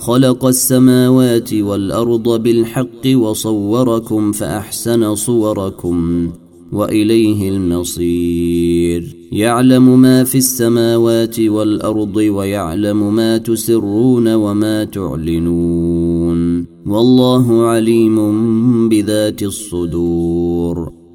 خلق السماوات والأرض بالحق وصوركم فأحسن صوركم وإليه المصير. يعلم ما في السماوات والأرض ويعلم ما تسرون وما تعلنون. والله عليم بذات الصدور.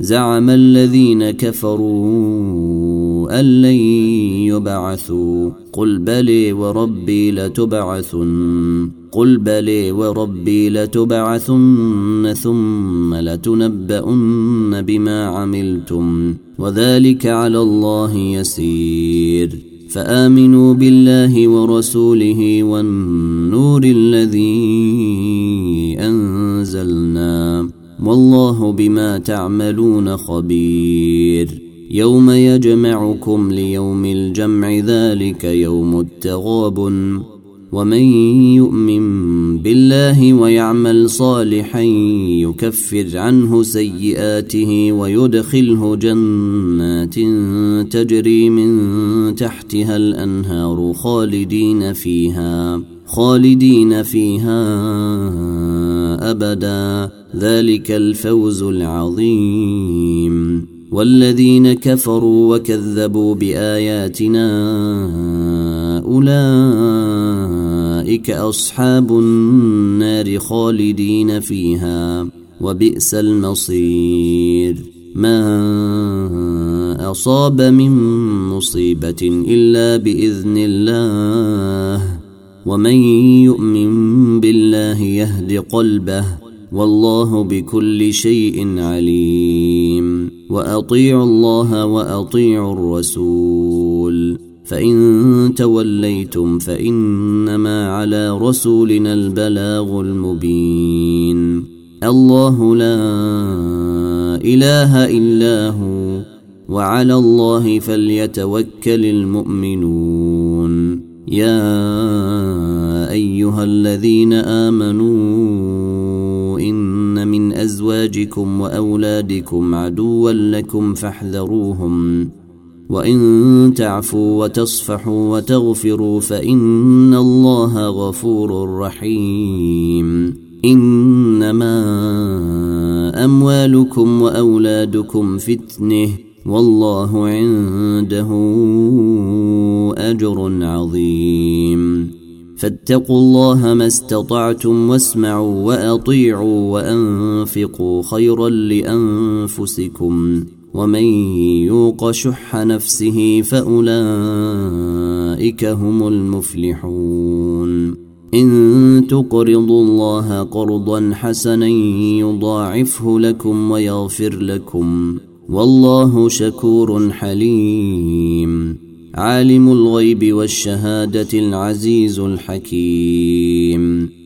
زعم الذين كفروا أن لن يبعثوا. قل بلي وربي لتبعثن. قل بلي وربي لتبعثن ثم لتنبؤن بما عملتم. وذلك على الله يسير. فآمنوا بالله ورسوله والنور الذي أنزلنا. والله بما تعملون خبير. يوم يجمعكم ليوم الجمع ذلك يوم التغاب ومن يؤمن بالله ويعمل صالحا يكفر عنه سيئاته ويدخله جنات تجري من تحتها الأنهار خالدين فيها خالدين فيها أبدا. ذلك الفوز العظيم. والذين كفروا وكذبوا بآياتنا أولئك أصحاب النار خالدين فيها وبئس المصير. ما أصاب من مصيبة إلا بإذن الله ومن يؤمن بالله يهد قلبه والله بكل شيء عليم. وأطيعوا الله وأطيعوا الرسول. فإن توليتم فإنما على رسولنا البلاغ المبين. الله لا إله إلا هو وعلى الله فليتوكل المؤمنون. يا أيها الذين آمنوا إن من أزواجكم وأولادكم عدوا لكم فاحذروهم. وإن تعفوا وتصفحوا وتغفروا فإن الله غفور رحيم. إنما أموالكم وأولادكم فتنة والله عنده أجر عظيم. فاتقوا الله ما استطعتم واسمعوا وأطيعوا وأنفقوا خيرا لأنفسكم. ومن يوق شح نفسه فأولئك هم المفلحون. إن تقرضوا الله قرضا حسنا يضاعفه لكم ويغفر لكم. والله شكور حليم. عالم الغيب والشهادة العزيز الحكيم.